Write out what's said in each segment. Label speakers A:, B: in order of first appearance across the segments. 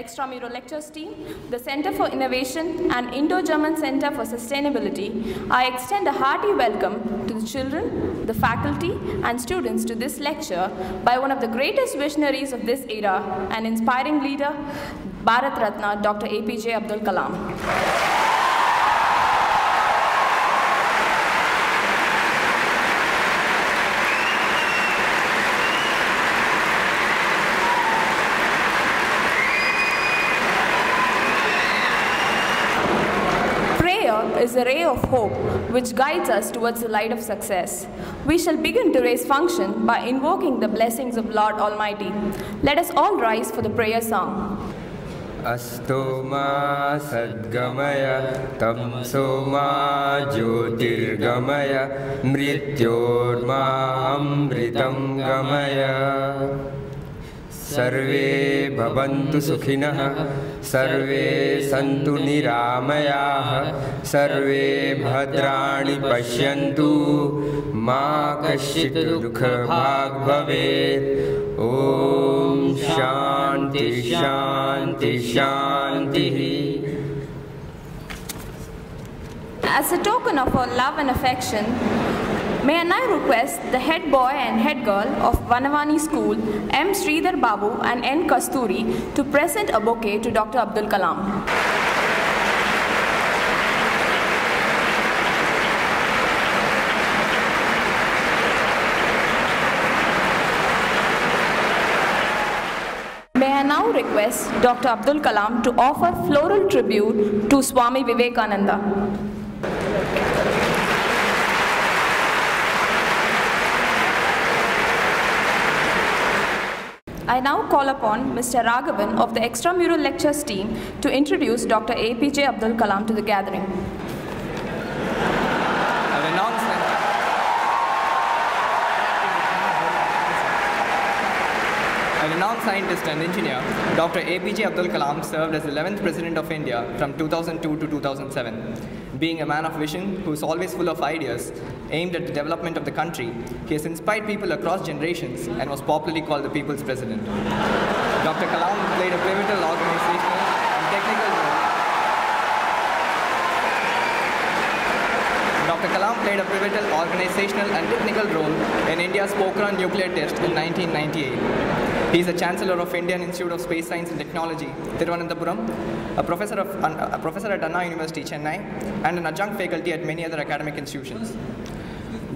A: Extramural Lectures team, the Center for Innovation, and Indo-German Center for Sustainability, I extend a hearty welcome to the children, the faculty, and students to this lecture by one of the greatest visionaries of this era, an inspiring leader, Bharat Ratna, Dr. APJ Abdul Kalam. Prayer is a ray of hope which guides us towards the light of success. We shall begin today's function by invoking the blessings of Lord Almighty. Let us all rise for the prayer song.
B: अस्तो मा सद्गमय तमसो मा ज्योतिर्गमय मृत्योर्मामृतं गमय सर्वे भवन्तु सुखिनः सर्वे सन्तु निरामयाः सर्वे भद्राणि पश्यन्तु। मा कश्चित् दुःखभाग् भवेत्। ॐ शान्ति शान्ति शान्तिः।
A: As a token of our love and affection, may I now request the head boy and head girl of Vanavani School, M. Sridhar Babu and N. Kasturi, to present a bouquet to Dr. Abdul Kalam. May I now request Dr. Abdul Kalam to offer floral tribute to Swami Vivekananda. I now call upon Mr. Raghavan of the Extramural Lectures team to introduce Dr. APJ Abdul Kalam to the gathering.
C: A renowned A renowned scientist and engineer, Dr. APJ Abdul Kalam served as 11th President of India from 2002 to 2007. Being a man of vision who is always full of ideas aimed at the development of the country, he has inspired people across generations and was popularly called the People's President. Dr. Kalam played a pivotal organizational and technical role Dr. Kalam played a pivotal organizational and technical role in India's Pokhran nuclear test in 1998. He is a Chancellor of Indian Institute of Space Science and Technology, Thiruvananthapuram, a professor, of, a professor at Anna University, Chennai, and an adjunct faculty at many other academic institutions.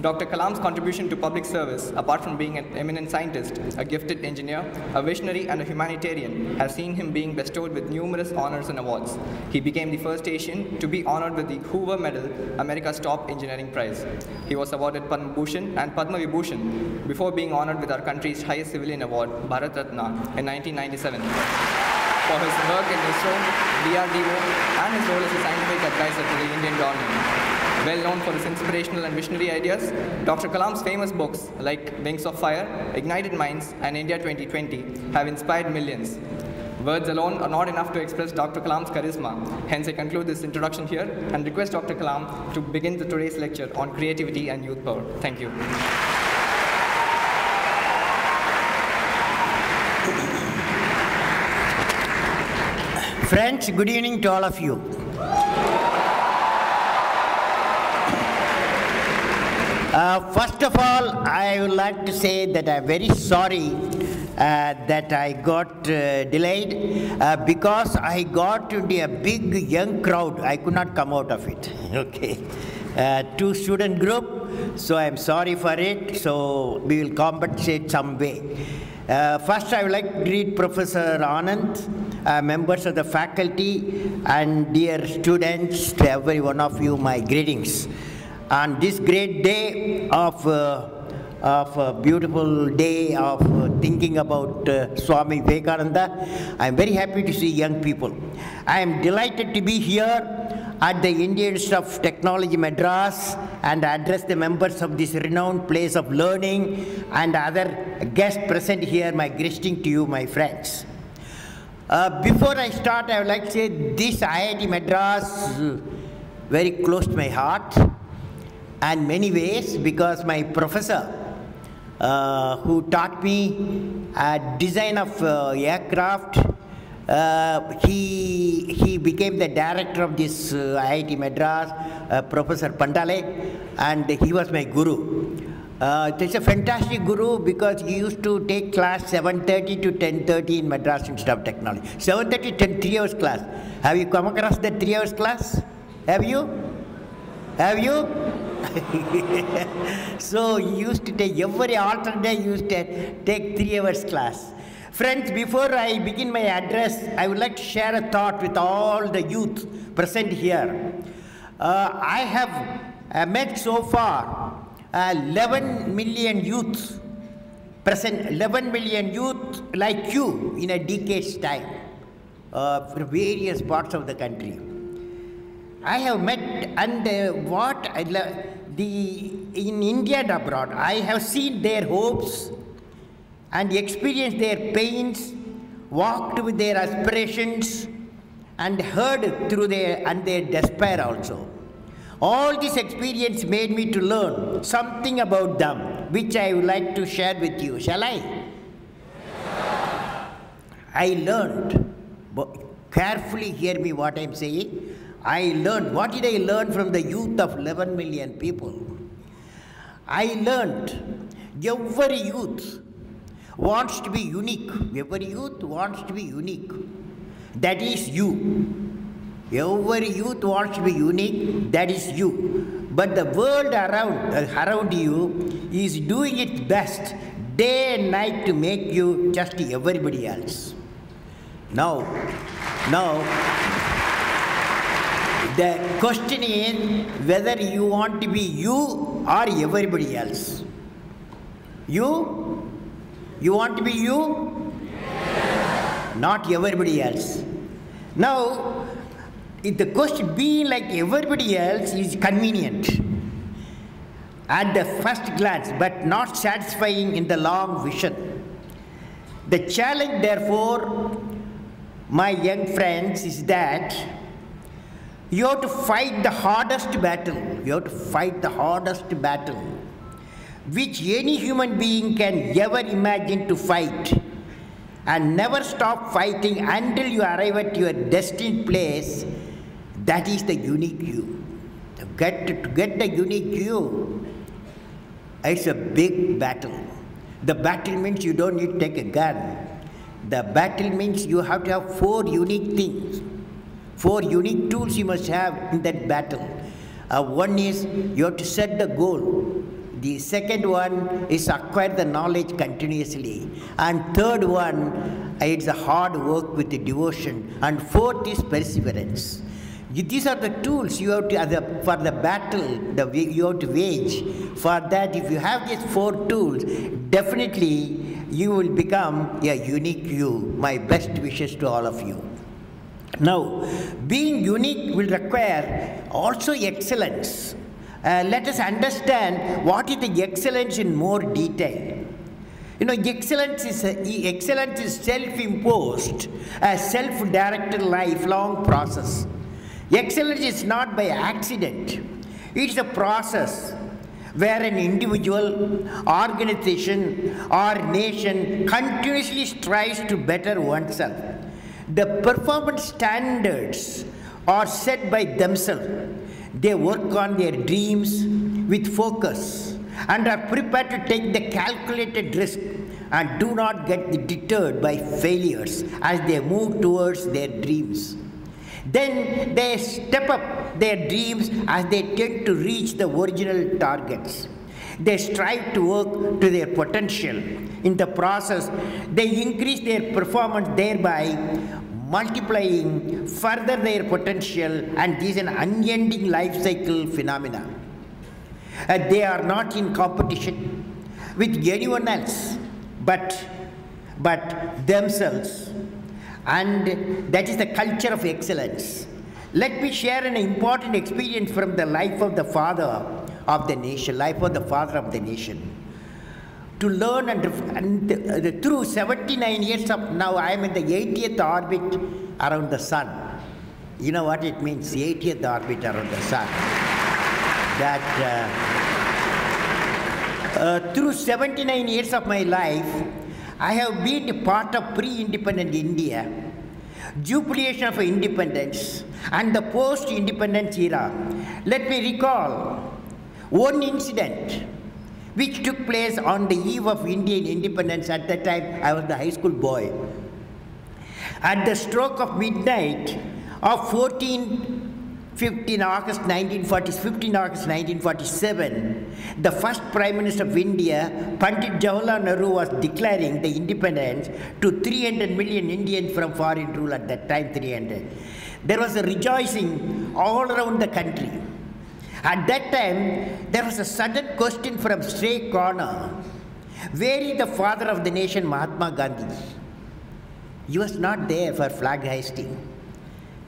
C: Dr. Kalam's contribution to public service, apart from being an eminent scientist, a gifted engineer, a visionary, and a humanitarian, has seen him being bestowed with numerous honors and awards. He became the first Asian to be honored with the Hoover Medal, America's top engineering prize. He was awarded Padma Bhushan and Padma Vibhushan before being honored with our country's highest civilian award, Bharat Ratna, in 1997 for his work in ISRO, DRDO, and his role as a scientific advisor to the Indian government. Well known for his inspirational and visionary ideas, Dr. Kalam's famous books like Wings of Fire, Ignited Minds, and India 2020 have inspired millions. Words alone are not enough to express Dr. Kalam's charisma. Hence, I conclude this introduction here and request Dr. Kalam to begin the today's lecture on creativity and youth power. Thank you.
D: Friends, good evening to all of you. Uh, first of all, I would like to say that I'm very sorry uh, that I got uh, delayed uh, because I got into a big young crowd. I could not come out of it. okay. Uh, two student group, so I'm sorry for it. So we will compensate some way. Uh, first, I would like to greet Professor Anand, uh, members of the faculty, and dear students, to every one of you, my greetings. On this great day of, uh, of a beautiful day of uh, thinking about uh, Swami Vivekananda, I am very happy to see young people. I am delighted to be here at the Indian Institute of Technology Madras and address the members of this renowned place of learning and other guests present here. My greeting to you, my friends. Uh, before I start, I would like to say this IIT Madras is very close to my heart and many ways because my professor uh, who taught me design of uh, aircraft uh, he, he became the director of this uh, IIT Madras, uh, Professor Pandalai, and he was my guru. Uh, it's a fantastic guru because he used to take class 7.30 to 10.30 in Madras Institute of Technology. 7.30 to 3 hours class. Have you come across the 3 hours class? Have you? Have you? so he used to take every alternate day, he used to take 3 hours class. Friends, before I begin my address, I would like to share a thought with all the youth present here. Uh, I have uh, met so far uh, 11 million youth present 11 million youth like you in a decade's time uh, from various parts of the country. I have met and uh, what the in India and abroad, I have seen their hopes and experienced their pains, walked with their aspirations, and heard through their and their despair also. All this experience made me to learn something about them, which I would like to share with you. Shall I? I learned, carefully hear me what I'm saying. I learned, what did I learn from the youth of 11 million people? I learned every youth wants to be unique. Every youth wants to be unique. That is you. Every youth wants to be unique. That is you. But the world around, uh, around you is doing its best day and night to make you just everybody else. Now, now, the question is whether you want to be you or everybody else. You? You want to be you? Not everybody else. Now, if the question being like everybody else is convenient at the first glance, but not satisfying in the long vision. The challenge, therefore, my young friends, is that you have to fight the hardest battle. You have to fight the hardest battle which any human being can ever imagine to fight and never stop fighting until you arrive at your destined place. That is the unique you. To get, to get the unique you, it's a big battle. The battle means you don't need to take a gun. The battle means you have to have four unique things. Four unique tools you must have in that battle. Uh, one is you have to set the goal. The second one is acquire the knowledge continuously. And third one, it's a hard work with the devotion. And fourth is perseverance. These are the tools you have to, for the battle the you have to wage. For that, if you have these four tools, definitely you will become a unique you. My best wishes to all of you. Now, being unique will require also excellence. Uh, let us understand what is the excellence in more detail. You know, excellence is, a, excellence is self-imposed, a self-directed lifelong process. Excellence is not by accident. It's a process where an individual, organization, or nation continuously strives to better oneself. The performance standards are set by themselves. They work on their dreams with focus and are prepared to take the calculated risk and do not get deterred by failures as they move towards their dreams. Then they step up their dreams as they tend to reach the original targets. They strive to work to their potential. In the process, they increase their performance, thereby multiplying further their potential, and this is an unending life cycle phenomena. Uh, they are not in competition with anyone else but, but themselves. And that is the culture of excellence. Let me share an important experience from the life of the father of the nation, life of the father of the nation. To learn and, and uh, through 79 years of now, I am in the 80th orbit around the sun. You know what it means—the 80th orbit around the sun. That uh, uh, through 79 years of my life, I have been part of pre-independent India, jubilation of independence, and the post-independence era. Let me recall one incident which took place on the eve of Indian independence. At that time, I was the high school boy. At the stroke of midnight of 14 15 August 1940, 15 August 1947, the first Prime Minister of India, Pandit Jawaharlal Nehru, was declaring the independence to 300 million Indians from foreign rule at that time, 300. There was a rejoicing all around the country. At that time, there was a sudden question from stray corner. Where is the father of the nation, Mahatma Gandhi? He was not there for flag hoisting.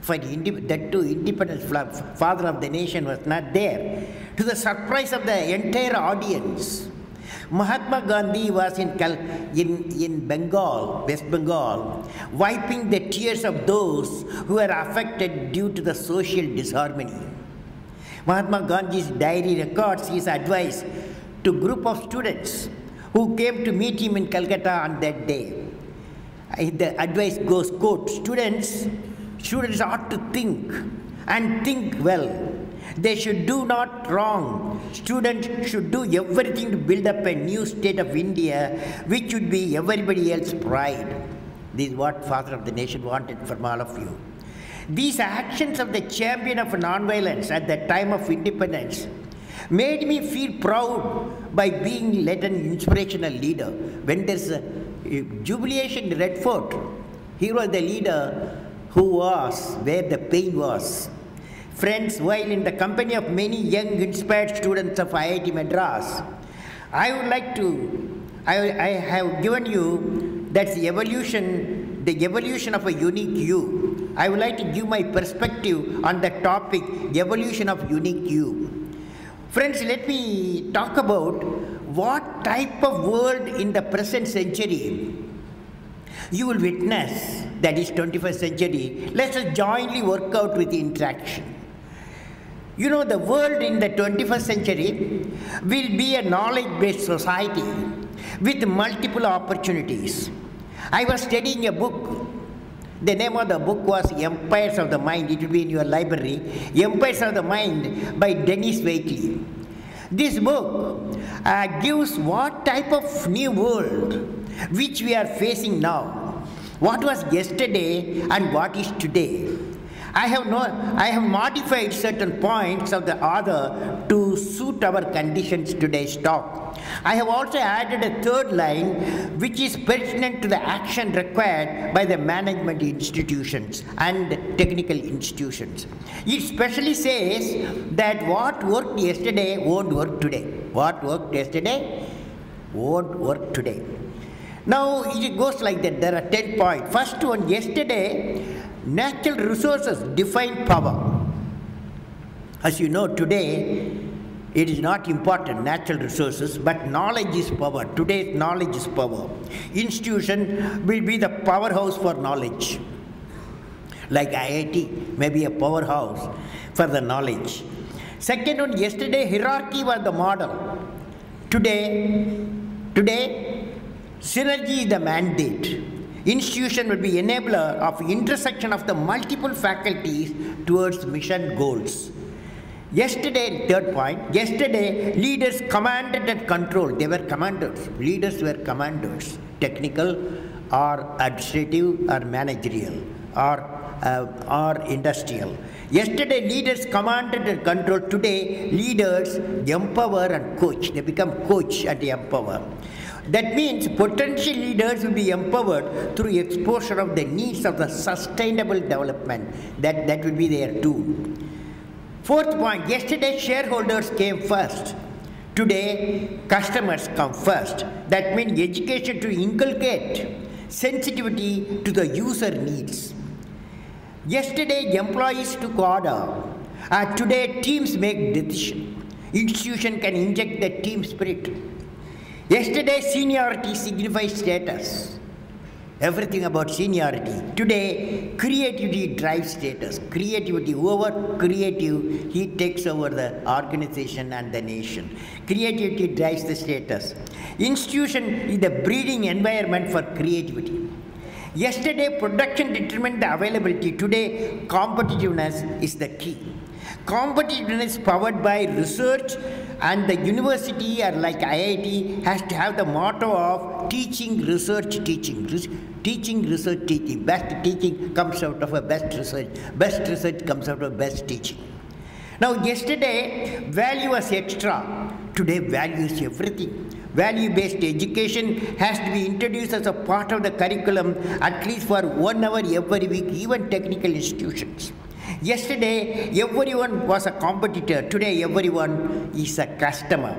D: For that too, independence flag, father of the nation was not there. To the surprise of the entire audience, Mahatma Gandhi was in, in, in Bengal, West Bengal, wiping the tears of those who were affected due to the social disharmony. Mahatma Gandhi's diary records his advice to a group of students who came to meet him in Calcutta on that day. The advice goes, quote, students, students ought to think and think well. They should do not wrong. Students should do everything to build up a new state of India, which would be everybody else's pride. This is what Father of the Nation wanted from all of you. These actions of the champion of nonviolence at the time of independence made me feel proud by being led an inspirational leader. When there's a, uh, a jubilation in Red Fort, he was the leader who was where the pain was. Friends, while in the company of many young inspired students of IIT Madras, I would like to, I, I have given you that's the evolution, the evolution of a unique you. I would like to give my perspective on the topic, evolution of unique you. Friends, let me talk about what type of world in the present century you will witness, that is 21st century. Let us jointly work out with the interaction. You know, the world in the 21st century will be a knowledge based society with multiple opportunities. I was studying a book. The name of the book was Empires of the Mind. It will be in your library. Empires of the Mind by Dennis Waitley. This book uh, gives what type of new world which we are facing now. What was yesterday and what is today. I have, no, I have modified certain points of the author to suit our conditions today's talk. I have also added a third line which is pertinent to the action required by the management institutions and technical institutions. It specially says that what worked yesterday won't work today. What worked yesterday won't work today. Now it goes like that. There are 10 points. First one, yesterday, natural resources define power. As you know, today, it is not important, natural resources, but knowledge is power. Today's knowledge is power. Institution will be the powerhouse for knowledge. Like IIT may be a powerhouse for the knowledge. Second one, yesterday hierarchy was the model. Today, today Synergy is the mandate. Institution will be enabler of intersection of the multiple faculties towards mission goals. Yesterday, third point, yesterday leaders commanded and controlled. They were commanders. Leaders were commanders, technical or administrative or managerial or, uh, or industrial. Yesterday leaders commanded and controlled. Today leaders empower and coach. They become coach and empower. That means potential leaders will be empowered through exposure of the needs of the sustainable development. That, that will be their tool. Fourth point, yesterday shareholders came first. Today, customers come first. That means education to inculcate sensitivity to the user needs. Yesterday, employees took order. Uh, today, teams make decision. Institution can inject the team spirit. Yesterday, seniority signifies status. Everything about seniority. Today, creativity drives status. Creativity, whoever creative, he takes over the organization and the nation. Creativity drives the status. Institution is the breeding environment for creativity. Yesterday, production determined the availability. Today, competitiveness is the key. Competitiveness powered by research and the university or like IIT has to have the motto of teaching, research, teaching. Res- teaching, research, teaching. Best teaching comes out of a best research. Best research comes out of best teaching. Now, yesterday, value was extra. Today, value is everything. Value based education has to be introduced as a part of the curriculum at least for one hour every week, even technical institutions. Yesterday, everyone was a competitor. Today, everyone is a customer.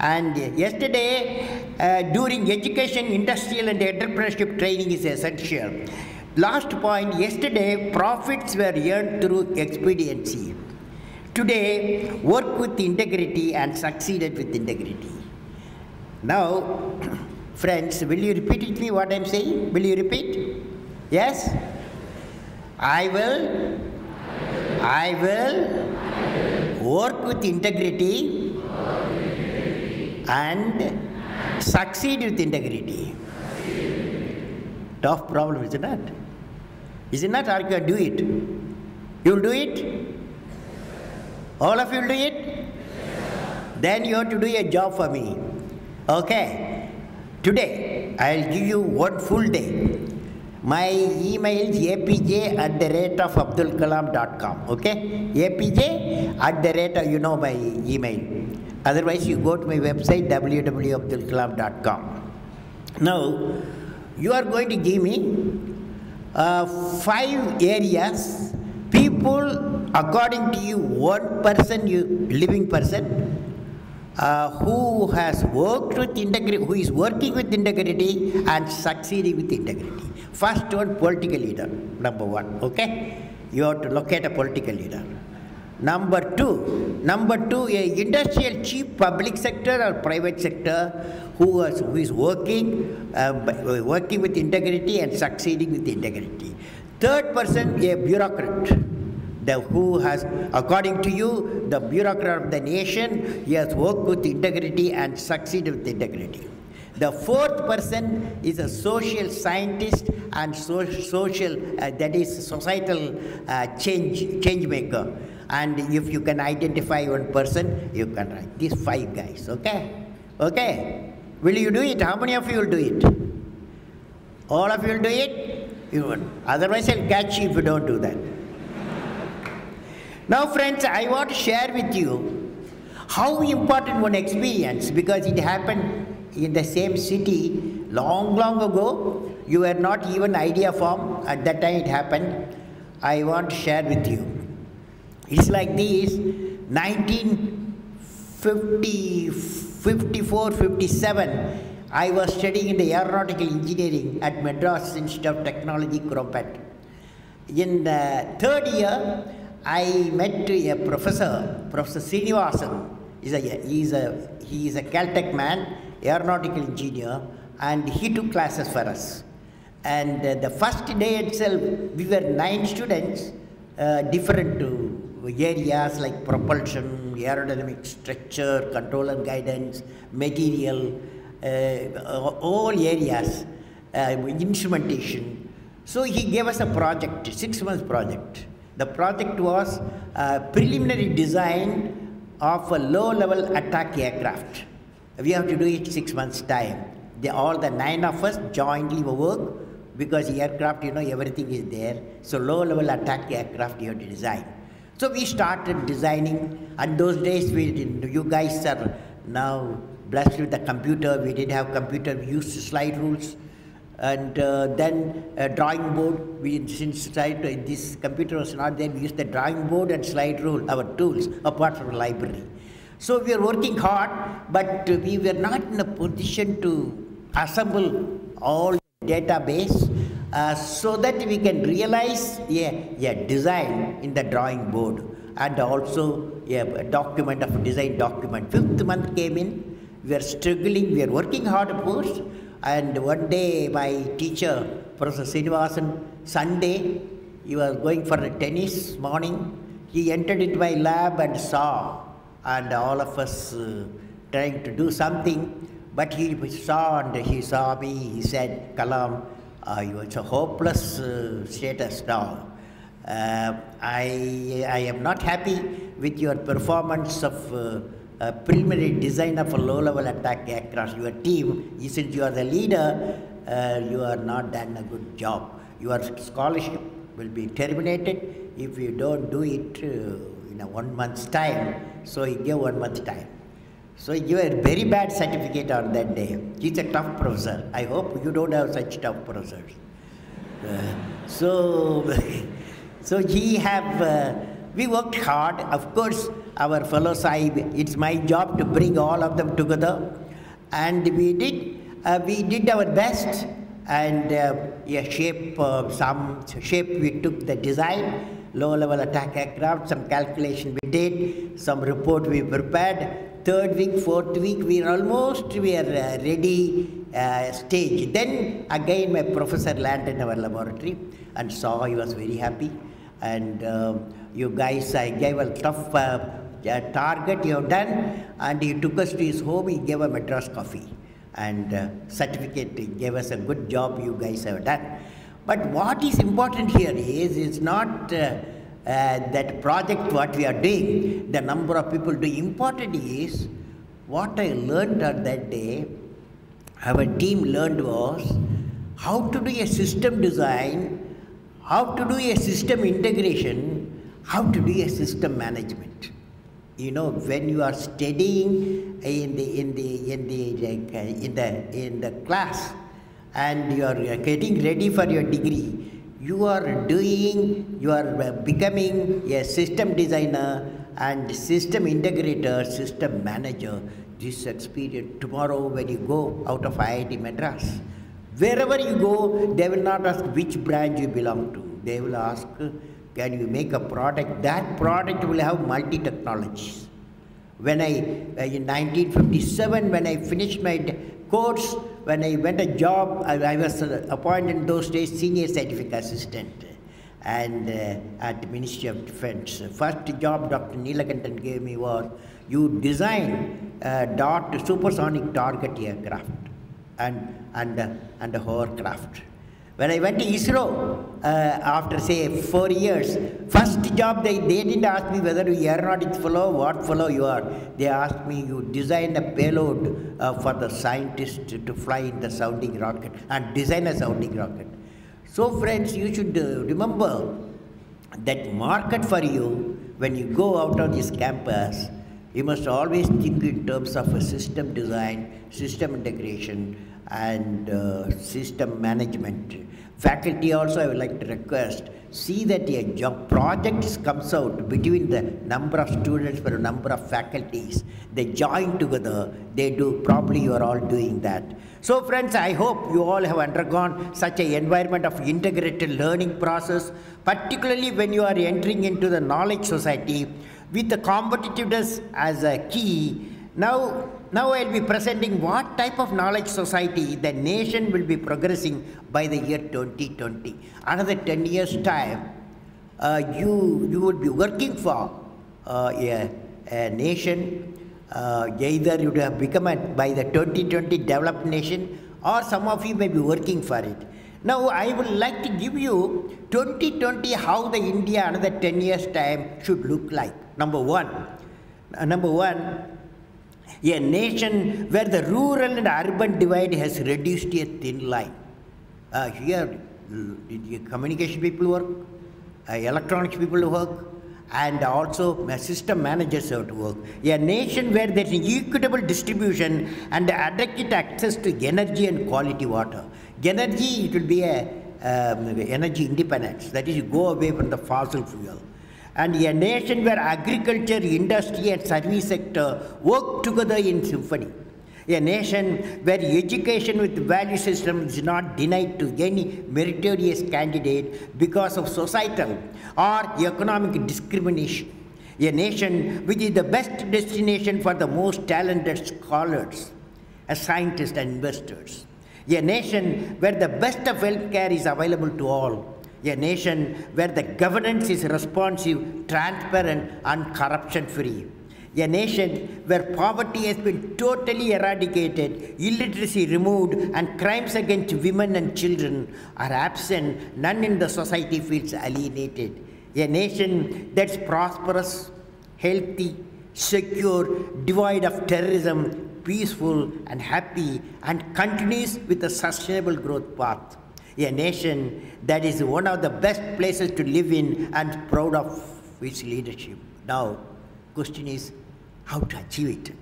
D: And yesterday, uh, during education, industrial and entrepreneurship training is essential. Last point, yesterday, profits were earned through expediency. Today, work with integrity and succeeded with integrity. Now, friends, will you repeat me what I'm saying? Will you repeat? Yes? I will. I will work with integrity and succeed with integrity. Tough problem, is it not? Is it not? Are you do it? You will do it? All of you will do it? Then you have to do a job for me. Okay? Today, I'll give you one full day. My email is apj at the rate of abdulkalam.com. Okay? apj at the rate of, you know my email. Otherwise, you go to my website www.abdulkalam.com. Now, you are going to give me uh, five areas, people according to you, one person, you living person, uh, who has worked with integrity, who is working with integrity and succeeding with integrity. First one, political leader, number one, okay? You have to locate a political leader. Number two, number two, a industrial chief, public sector or private sector who is, who is working, uh, working with integrity and succeeding with integrity. Third person, a bureaucrat the who has, according to you, the bureaucrat of the nation, he has worked with integrity and succeeded with integrity. The fourth person is a social scientist and so, social, uh, that is societal uh, change, change maker. And if you can identify one person, you can write these five guys, okay? Okay? Will you do it? How many of you will do it? All of you will do it? You won't. Otherwise, I'll catch you if you don't do that. Now, friends, I want to share with you how important one experience because it happened in the same city long, long ago. You were not even idea form at that time it happened. I want to share with you. It's like this 1950, 54, 57. I was studying in the aeronautical engineering at Madras Institute of Technology, Chromepet. In the third year, I met a professor, Professor Srinivasan. He's a, he's a, he is a Caltech man, aeronautical engineer, and he took classes for us. And uh, the first day itself, we were nine students, uh, different uh, areas like propulsion, aerodynamic structure, control and guidance, material, uh, all areas. uh, instrumentation. So he gave us a project, six months project. The project was a preliminary design of a low-level attack aircraft. We have to do it six months time. They, all the nine of us jointly work because aircraft, you know, everything is there. So low-level attack aircraft you have to design. So we started designing. And those days, we, you guys are now blessed with the computer. We didn't have computer. We used slide rules. And uh, then a drawing board. We since slide, this computer was not there. We used the drawing board and slide rule, our tools, apart from library. So we are working hard, but we were not in a position to assemble all the database uh, so that we can realize a, a design in the drawing board and also a document of a design document. Fifth month came in, we are struggling, we are working hard of course, and one day my teacher, Professor Srinivasan, Sunday, he was going for a tennis morning, he entered into my lab and saw, and all of us uh, trying to do something, but he saw and he saw me, he said, Kalam, uh, it's a hopeless uh, status now. Uh, I, I am not happy with your performance of uh, a preliminary design of a low-level attack aircraft. Your team, since you are the leader, uh, you are not done a good job. Your scholarship will be terminated if you don't do it uh, in a one month's time. So he gave one month time. So he gave a very bad certificate on that day. He's a tough professor. I hope you don't have such tough professors. Uh, so, so he have, uh, we worked hard. Of course, our fellow Sahib, it's my job to bring all of them together. And we did, uh, we did our best and uh, yeah, shape, uh, some shape we took the design, low level attack aircraft, some calculation we did, some report we prepared, third week, fourth week, we are almost we are uh, ready uh, stage. Then again, my professor landed in our laboratory and saw he was very happy. And uh, you guys, I gave a tough uh, target you have done, and he took us to his home. He gave a Madras coffee and uh, certificate. He gave us a good job. You guys have done. But what is important here is it's not. Uh, uh, that project what we are doing, the number of people doing. Important is what I learned on that day, our team learned was how to do a system design, how to do a system integration, how to do a system management. You know, when you are studying in the in the in the like, uh, in the in the class, and you are getting ready for your degree, you are doing, you are becoming a system designer and system integrator, system manager. This experience tomorrow when you go out of IIT Madras. Wherever you go, they will not ask which branch you belong to. They will ask, can you make a product? That product will have multi technologies. When I, in 1957, when I finished my course, when I went a job, I, was appointed in those days senior scientific assistant and uh, at Ministry of Defense. First job Dr. Neelakantan gave me was you design a dot supersonic target aircraft and, and, uh, and hovercraft. When I went to ISRO, uh, after say four years, first job they, they didn't ask me whether you are aeronautics fellow, what fellow you are. They asked me, you design a payload uh, for the scientist to fly in the sounding rocket and design a sounding rocket. So friends, you should uh, remember that market for you when you go out of this campus, you must always think in terms of a system design, system integration, and uh, system management. Faculty also, I would like to request, see that a job project comes out between the number of students per number of faculties. They join together, they do, probably you are all doing that. So friends, I hope you all have undergone such an environment of integrated learning process, particularly when you are entering into the knowledge society with the competitiveness as a key. Now, now I'll be presenting what type of knowledge society the nation will be progressing by the year 2020. Another 10 years time, uh, you, you will be working for uh, a, a, nation, uh, either you would have become a, by the 2020 developed nation or some of you may be working for it. Now, I would like to give you 2020 how the India another 10 years time should look like. Number one, uh, number one, a nation where the rural and urban divide has reduced to a thin line. Uh, here, communication people work, uh, electronics people work, and also system managers have to work. A nation where there is an equitable distribution and adequate access to energy and quality water. Energy, it will be a um, energy independence. That is, you go away from the fossil fuel. And a nation where agriculture, industry, and service sector work together in symphony. A nation where education with value system is not denied to any meritorious candidate because of societal or economic discrimination. A nation which is the best destination for the most talented scholars, scientists and investors. A nation where the best of healthcare is available to all. A nation where the governance is responsive, transparent, and corruption free. A nation where poverty has been totally eradicated, illiteracy removed, and crimes against women and children are absent, none in the society feels alienated. A nation that's prosperous, healthy, secure, devoid of terrorism, peaceful and happy, and continues with a sustainable growth path. A nation that is one of the best places to live in and proud of its leadership. Now, question is how to achieve it.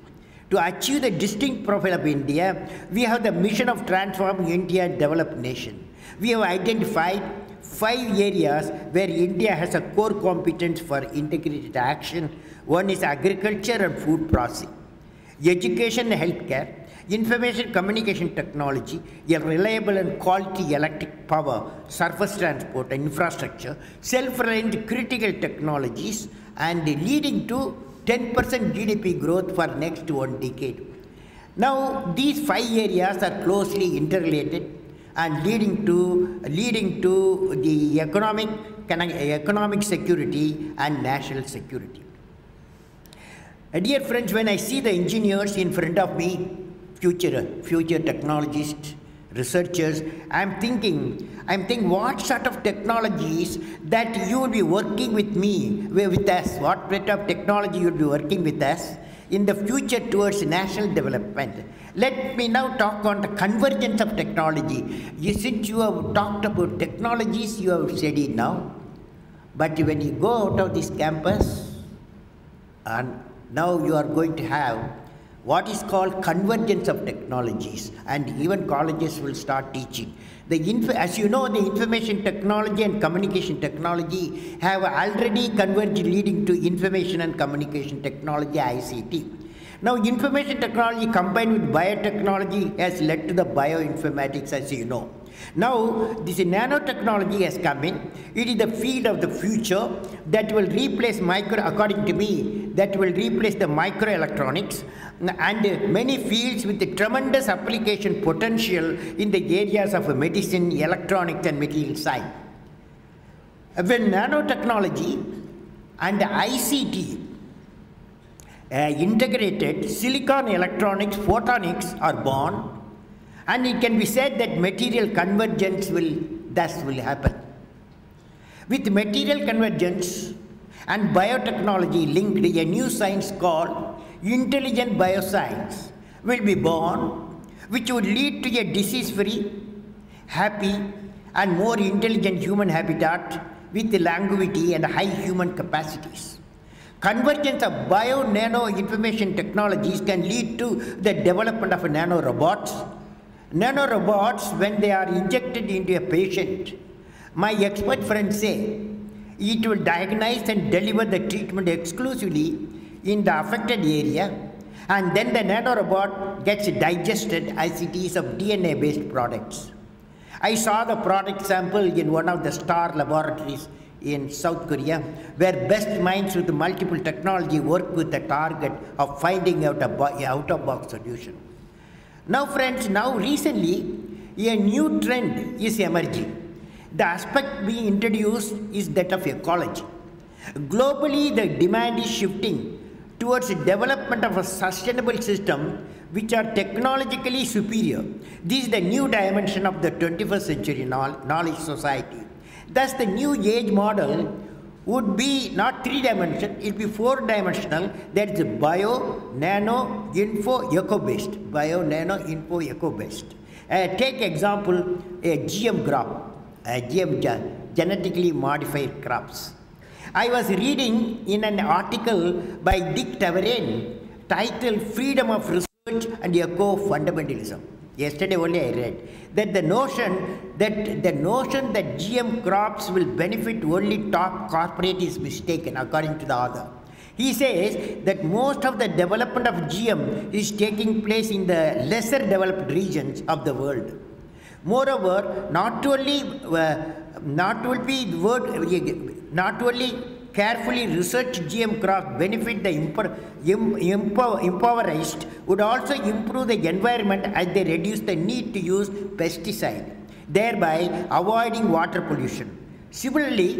D: To achieve the distinct profile of India, we have the mission of transforming India a developed nation. We have identified five areas where India has a core competence for integrated action. One is agriculture and food processing, education and healthcare, information communication technology, a reliable and quality electric power, surface transport and infrastructure, self-reliant critical technologies, and leading to 10% GDP growth for next one decade. Now, these five areas are closely interrelated and leading to, leading to the economic, economic security and national security. Dear friends, when I see the engineers in front of me, future, future technologists, researchers, I'm thinking, I'm thinking what sort of technologies that you will be working with me, with us, what sort of technology you will be working with us in the future towards national development. Let me now talk on the convergence of technology. You, since you have talked about technologies, you have studied now. But when you go out of this campus, and now you are going to have what is called convergence of technologies, and even colleges will start teaching. The as you know, the information technology and communication technology have already converged, leading to information and communication technology (ICT). Now, information technology combined with biotechnology has led to the bioinformatics, as you know. Now, this nanotechnology has come in. It is the field of the future that will replace micro, according to me, that will replace the microelectronics and many fields with tremendous application potential in the areas of medicine, electronics, and material science. When nanotechnology and ICT uh, integrated, silicon electronics, photonics are born, and it can be said that material convergence will thus will happen. With material convergence and biotechnology linked, a new science called intelligent bioscience will be born, which would lead to a disease-free, happy, and more intelligent human habitat with longevity and high human capacities. Convergence of bio nano information technologies can lead to the development of nano robots. Nano robots, when they are injected into a patient, my expert friends say it will diagnose and deliver the treatment exclusively in the affected area and then the nanorobot gets digested as it is of DNA based products. I saw the product sample in one of the star laboratories in South Korea, where best minds with multiple technology work with the target of finding out a out of box solution. Now, friends, now recently a new trend is emerging. The aspect being introduced is that of ecology. Globally, the demand is shifting towards the development of a sustainable system which are technologically superior. This is the new dimension of the 21st century knowledge society. Thus, the new age model would be not three dimensional, it will be four dimensional. That is bio, nano, info, eco based. Bio, nano, info, eco based. Uh, take example a GM crop, a GM gen- genetically modified crops. I was reading in an article by Dick Taverne titled Freedom of Research and Eco Fundamentalism. Yesterday only I read that the notion that the notion that GM crops will benefit only top corporate is mistaken according to the author. He says that most of the development of GM is taking place in the lesser developed regions of the world. Moreover, not only uh, not only the word not only carefully researched GM crops benefit the im- impo- impoverished would also improve the environment as they reduce the need to use pesticide, thereby avoiding water pollution. Similarly,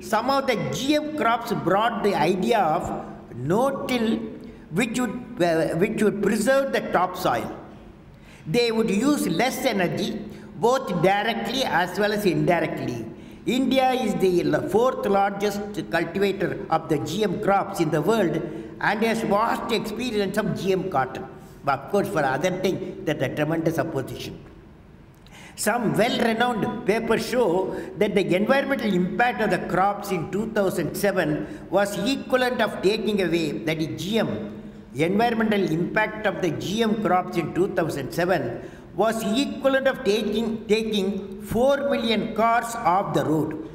D: some of the GM crops brought the idea of no-till, which would, uh, which would preserve the topsoil. They would use less energy, both directly as well as indirectly. India is the fourth largest cultivator of the GM crops in the world and has vast experience of GM cotton. But of course, for other things, that's a tremendous opposition. Some well renowned papers show that the environmental impact of the crops in 2007 was equivalent of taking away, that is GM, environmental impact of the GM crops in 2007 was equivalent of taking, taking 4 million cars off the road.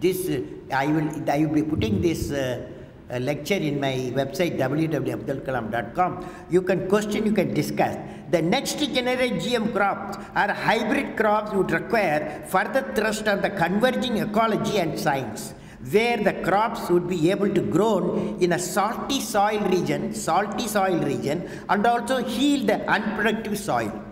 D: This, uh, I, will, I will be putting this uh, uh, lecture in my website www.abdulkalam.com. You can question, you can discuss. The next generation GM crops or hybrid crops would require further thrust on the converging ecology and science, where the crops would be able to grow in a salty soil region, salty soil region, and also heal the unproductive soil.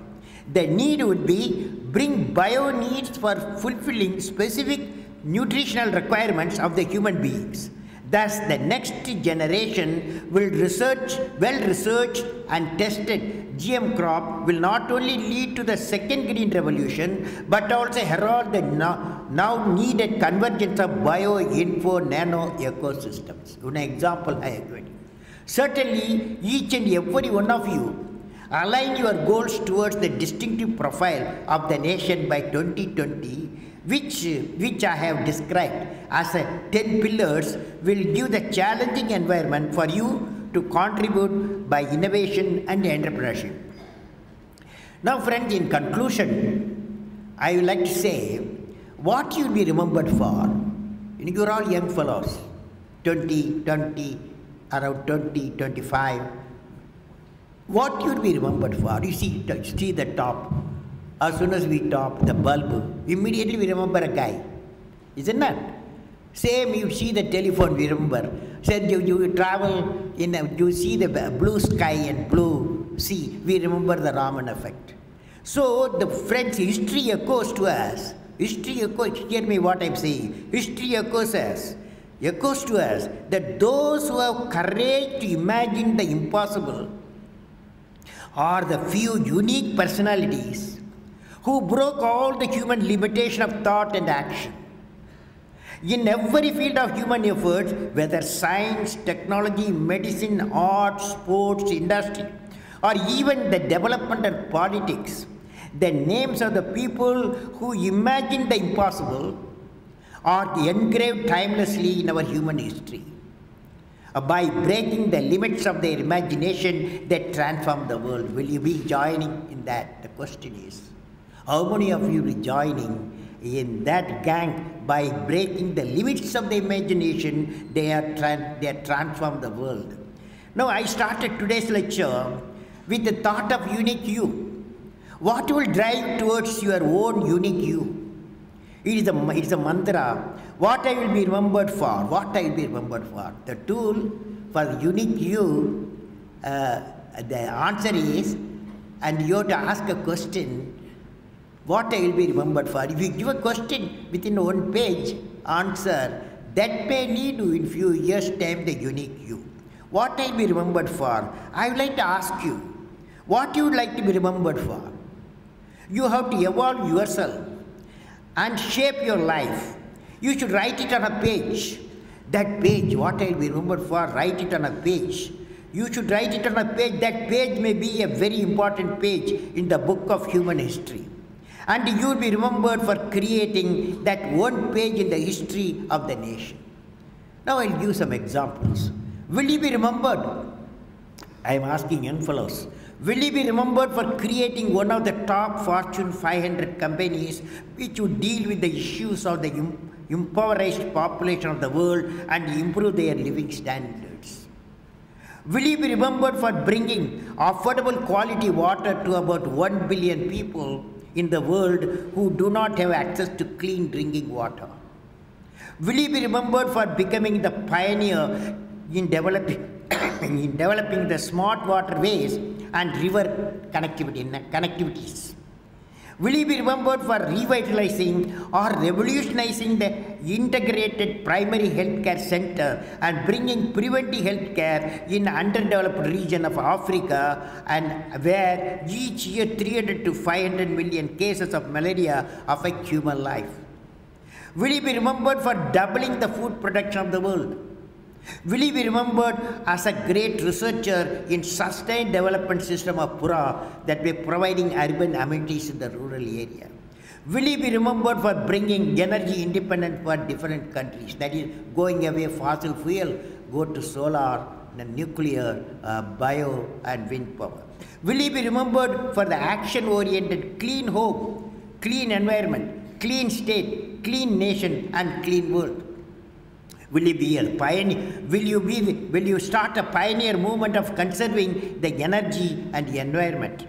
D: The need would be bring bio needs for fulfilling specific nutritional requirements of the human beings. Thus, the next generation will research, well researched and tested GM crop will not only lead to the second green revolution, but also herald the now, now needed convergence of bio, info, nano ecosystems. One example I given. Certainly, each and every one of you align your goals towards the distinctive profile of the nation by 2020 which, which I have described as a 10 pillars will give the challenging environment for you to contribute by innovation and entrepreneurship. Now, friends, in conclusion, I would like to say what you'll be remembered for. You're all young fellows, 20, 20, around 20, 25. What you'll be remembered for? You see, see the top. As soon as we top the bulb, immediately we remember a guy. Isn't that? Same, you see the telephone, we remember. Said you, you travel in, a, you see the blue sky and blue sea, we remember the Raman effect. So the French history echoes to us. History echoes, hear me what I'm saying. History echoes us, echoes to us that those who have courage to imagine the impossible are the few unique personalities who broke all the human limitation of thought and action. In every field of human efforts, whether science, technology, medicine, art, sports, industry, or even the development of politics, the names of the people who imagined the impossible are engraved timelessly in our human history. Uh, by breaking the limits of their imagination, they transform the world. Will you be joining in that? The question is. How many of you will be joining in that gang by breaking the limits of the imagination? They are, tran- they are transformed the world. Now, I started today's lecture with the thought of unique you. What will drive towards your own unique you? It is a, it is a mantra. What I will be remembered for? What I will be remembered for? The tool for unique you, uh, the answer is, and you have to ask a question, what I will be remembered for? If you give a question within one page, answer, that may lead you in few years' time the unique you. What I'll be remembered for? I would like to ask you, what you would like to be remembered for? You have to evolve yourself and shape your life. You should write it on a page. That page, what I'll be remembered for, write it on a page. You should write it on a page. That page may be a very important page in the book of human history. And you will be remembered for creating that one page in the history of the nation. Now I'll give some examples. Will you be remembered? I am asking young fellows. Will you be remembered for creating one of the top Fortune 500 companies which would deal with the issues of the im- impoverished population of the world and improve their living standards? Will you be remembered for bringing affordable quality water to about 1 billion people in the world who do not have access to clean drinking water? Will you be remembered for becoming the pioneer in developing, in developing the smart waterways and river connectivity, connectivities? Will you be remembered for revitalizing or revolutionizing the integrated primary healthcare center and bringing preventive healthcare in underdeveloped region of Africa and where each year 300 to 500 million cases of malaria affect human life? Will he be remembered for doubling the food production of the world? Will he be remembered as a great researcher in sustained development system of Pura that were providing urban amenities in the rural area? Will he be remembered for bringing energy independence for different countries? That is, going away fossil fuel, go to solar, nuclear, uh, bio, and wind power. Will he be remembered for the action-oriented clean home, clean environment, clean state, clean nation, and clean world? Will you be a pioneer? Will you be? Will you start a pioneer movement of conserving the energy and the environment?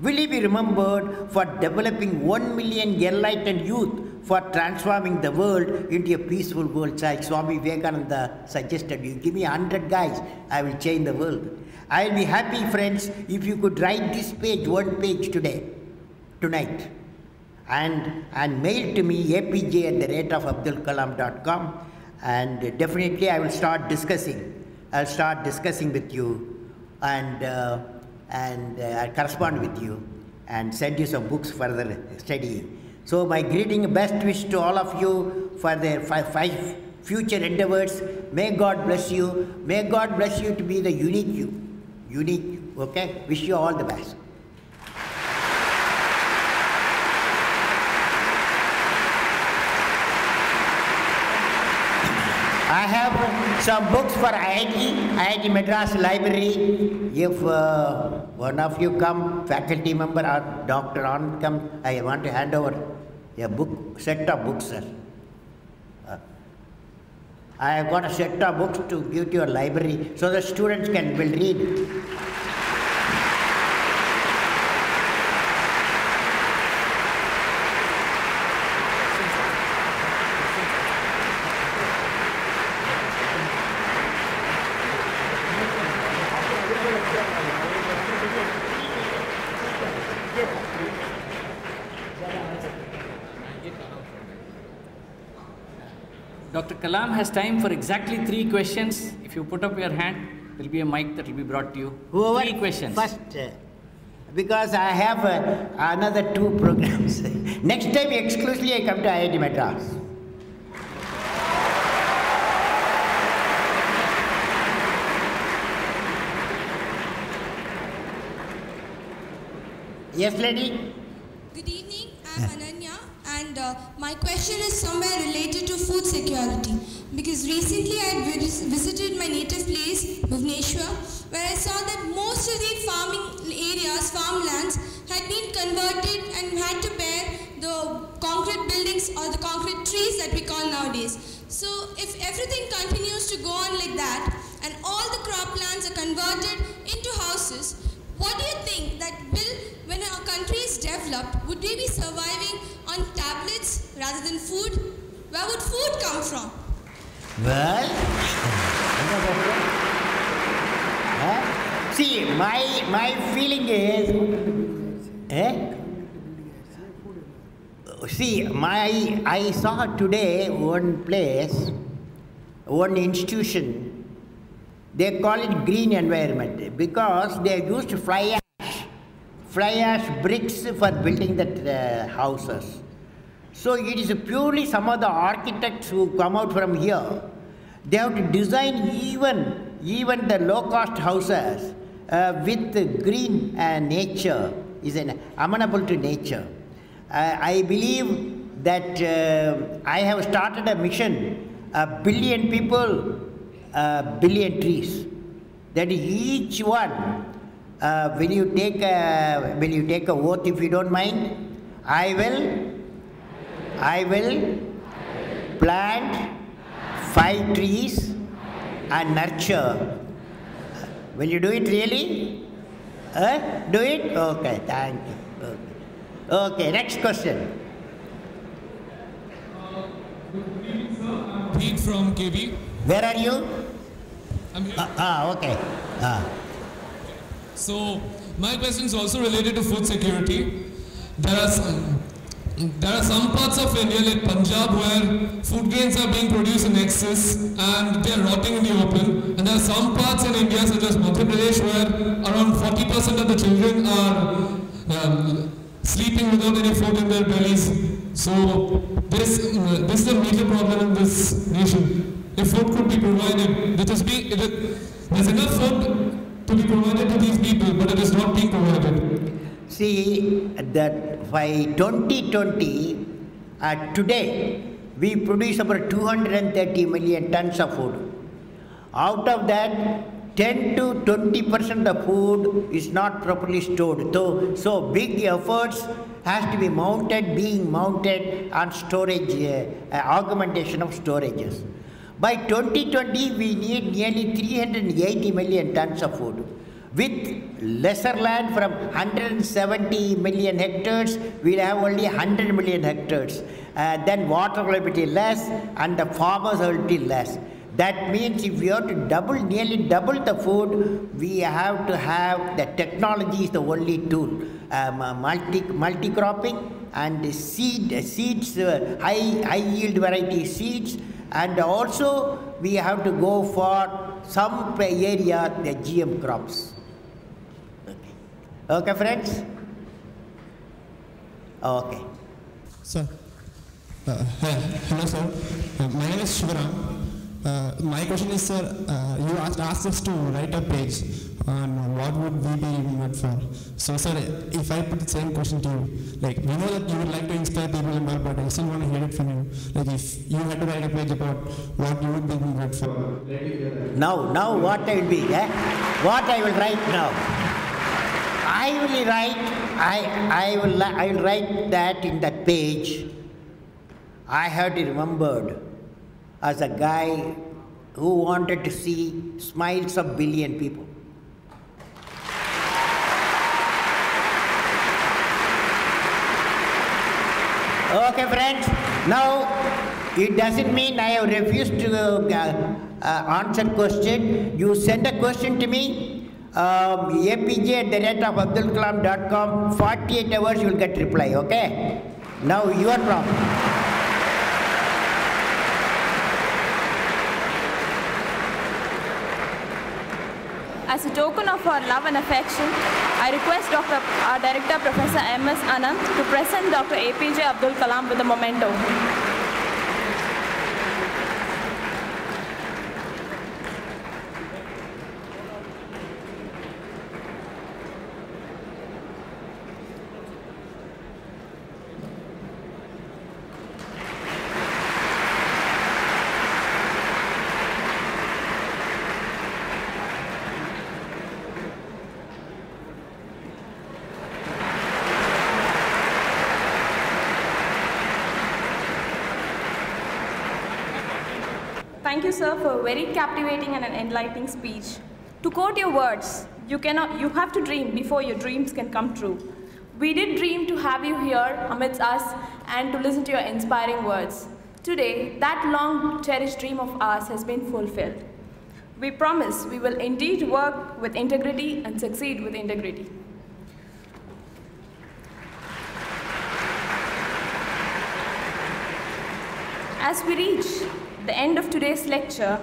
D: Will you be remembered for developing one million enlightened youth for transforming the world into a peaceful world? Like Swami Vivekananda suggested, you give me hundred guys, I will change the world. I will be happy, friends, if you could write this page, one page today, tonight, and and mail to me apj at the rate of abdulkalam.com and definitely I will start discussing. I'll start discussing with you, and uh, and uh, I'll correspond with you, and send you some books for further study. So my greeting, best wish to all of you for their five, five future endeavors. May God bless you. May God bless you to be the unique you, unique. Okay, wish you all the best. I have some books for IIT, IIT Madras Library. If uh, one of you come, faculty member or Dr. on come, I want to hand over a book, set of books, sir. Uh, I have got a set of books to give to your library so the students can will read.
E: Kalam has time for exactly three questions. If you put up your hand, there will be a mic that will be brought to you.
D: Whoever
E: three questions.
D: First, uh, because I have uh, another two programs. Next time, exclusively, I come to IIT Madras. Yes, lady?
F: Good evening, I'm Ananya and my question is somewhere related to food security because recently I visited my native place, Bhubaneswar, where I saw that most of the farming areas, farmlands had been converted and had to bear the concrete buildings or the concrete trees that we call nowadays. So if everything continues to go on like that and all the croplands are converted into houses, what do you think that will, when our country is developed, would we be surviving on tablets rather than food? Where would food come from?
D: Well, Huh? see, my my feeling is, eh? See, my I saw today one place, one institution They call it green environment because they used to fly fly ash bricks for building the uh, houses. So it is purely some of the architects who come out from here. They have to design even even the low cost houses uh, with green uh, nature is an amenable to nature. Uh, I believe that uh, I have started a mission, a billion people, a billion trees. That each one, uh, when you take a when you take a oath, if you don't mind, I will, I will plant five trees and nurture. Will you do it really? Huh? Do it? Okay, thank you. Okay. Okay, next question.
G: Pete from KB.
D: Where are you?
G: I'm here.
D: Ah, ah, okay. Ah.
G: So my question is also related to food security. There are some, there are some parts of India like Punjab where food grains are being produced in excess and they are rotting in the open. And there are some parts in India such as Madhya Pradesh where around 40% of the children are um, sleeping without any food in their bellies. So this, this is a major problem in this nation. If food could be provided, it is being, there's enough food to be provided to these people, but it is not being provided.
D: See, that by 2020, uh, today, we produce about 230 million tons of food. Out of that, 10 to 20 percent of food is not properly stored. So, so big efforts has to be mounted, being mounted on storage, uh, uh, augmentation of storages. By 2020, we need nearly 380 million tons of food. With lesser land from 170 million hectares, we'll have only 100 million hectares. Uh, then water will be less and the farmers will be less. That means if we have to double, nearly double the food, we have to have the technology is the only tool. Um, uh, multi, multi-cropping and seed, seeds, uh, high, high yield variety seeds and also we have to go for some area the GM crops. Okay, okay friends? Okay.
H: Sir, uh, hello sir. Uh, my name is Shivaram. Uh, my question is, sir, uh, you asked, asked us to write a page on what would we be made for. So, sir, if I put the same question to you, like, we know that you would like to inspire people and all, but I still want to hear it from you. Like, if you had to write a page about what you would be made for.
D: Now, now what I will be, eh? what I will write now. I will write, I, I, will, I will write that in that page. I had remembered as a guy who wanted to see smiles of billion people. Okay, friends. Now, it doesn't mean I have refused to uh, uh, answer question. You send a question to me, um, apj at the rate of abdulkalam.com. 48 hours you will get reply, okay? Now, your problem.
A: As a token of our love and affection, I request Dr. our Director Professor M.S. Ananth to present Dr. APJ Abdul Kalam with a memento. Thank you, sir, for a very captivating and an enlightening speech. To quote your words, you cannot you have to dream before your dreams can come true. We did dream to have you here amidst us and to listen to your inspiring words. Today, that long cherished dream of ours has been fulfilled. We promise we will indeed work with integrity and succeed with integrity. As we reach the end of today's lecture,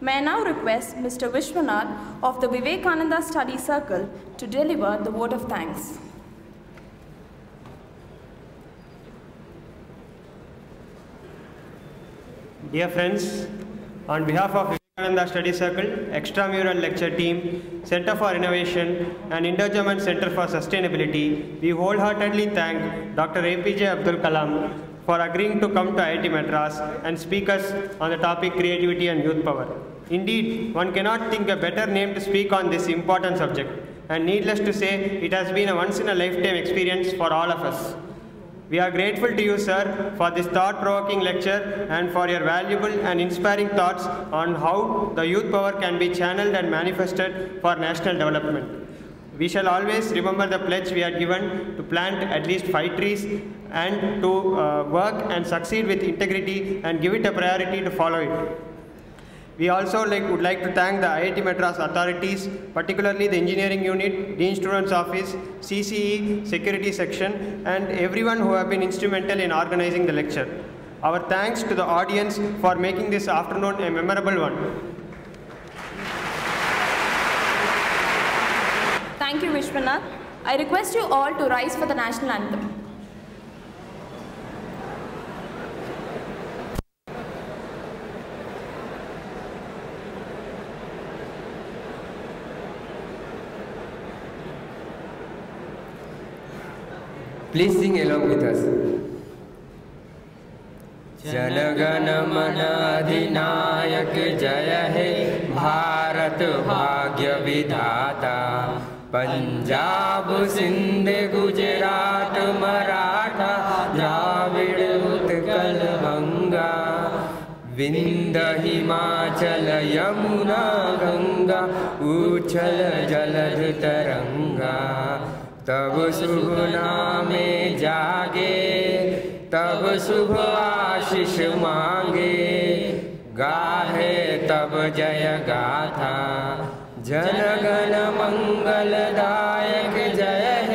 A: May I now request Mr. Vishwanath of the Vivekananda Study Circle to deliver the vote of thanks.
I: Dear friends, on behalf of Vivekananda Study Circle, Extramural Lecture Team, Center for Innovation, and Indo-German Center for Sustainability, we wholeheartedly thank Dr. APJ Abdul Kalam for agreeing to come to IIT Madras and speak us on the topic creativity and youth power. Indeed, one cannot think a better name to speak on this important subject. And needless to say, it has been a once in a lifetime experience for all of us. We are grateful to you, sir, for this thought provoking lecture and for your valuable and inspiring thoughts on how the youth power can be channeled and manifested for national development. We shall always remember the pledge we are given to plant at least five trees and to uh, work and succeed with integrity and give it a priority to follow it. We also like, would like to thank the IIT Madras authorities, particularly the engineering unit, Dean Students Office, CCE, security section, and everyone who have been instrumental in organizing the lecture. Our thanks to the audience for making this afternoon a memorable one.
A: Thank you, Vishwanath. I request you all to rise for the national anthem.
B: Please sing along with us. जनगण मन अधिनायक जय हे भारत भाग्य विधाता पंजाब सिंध गुजरात मराठा द्राविड़ उत्कल गंगा विंद हिमाचल यमुना गंगा उछल जलध तरंगा। तब शुभ नामे जागे तब शुभ आशीष मांगे। गाहे तब जय गाथा जनगणमङ्गलदायक जय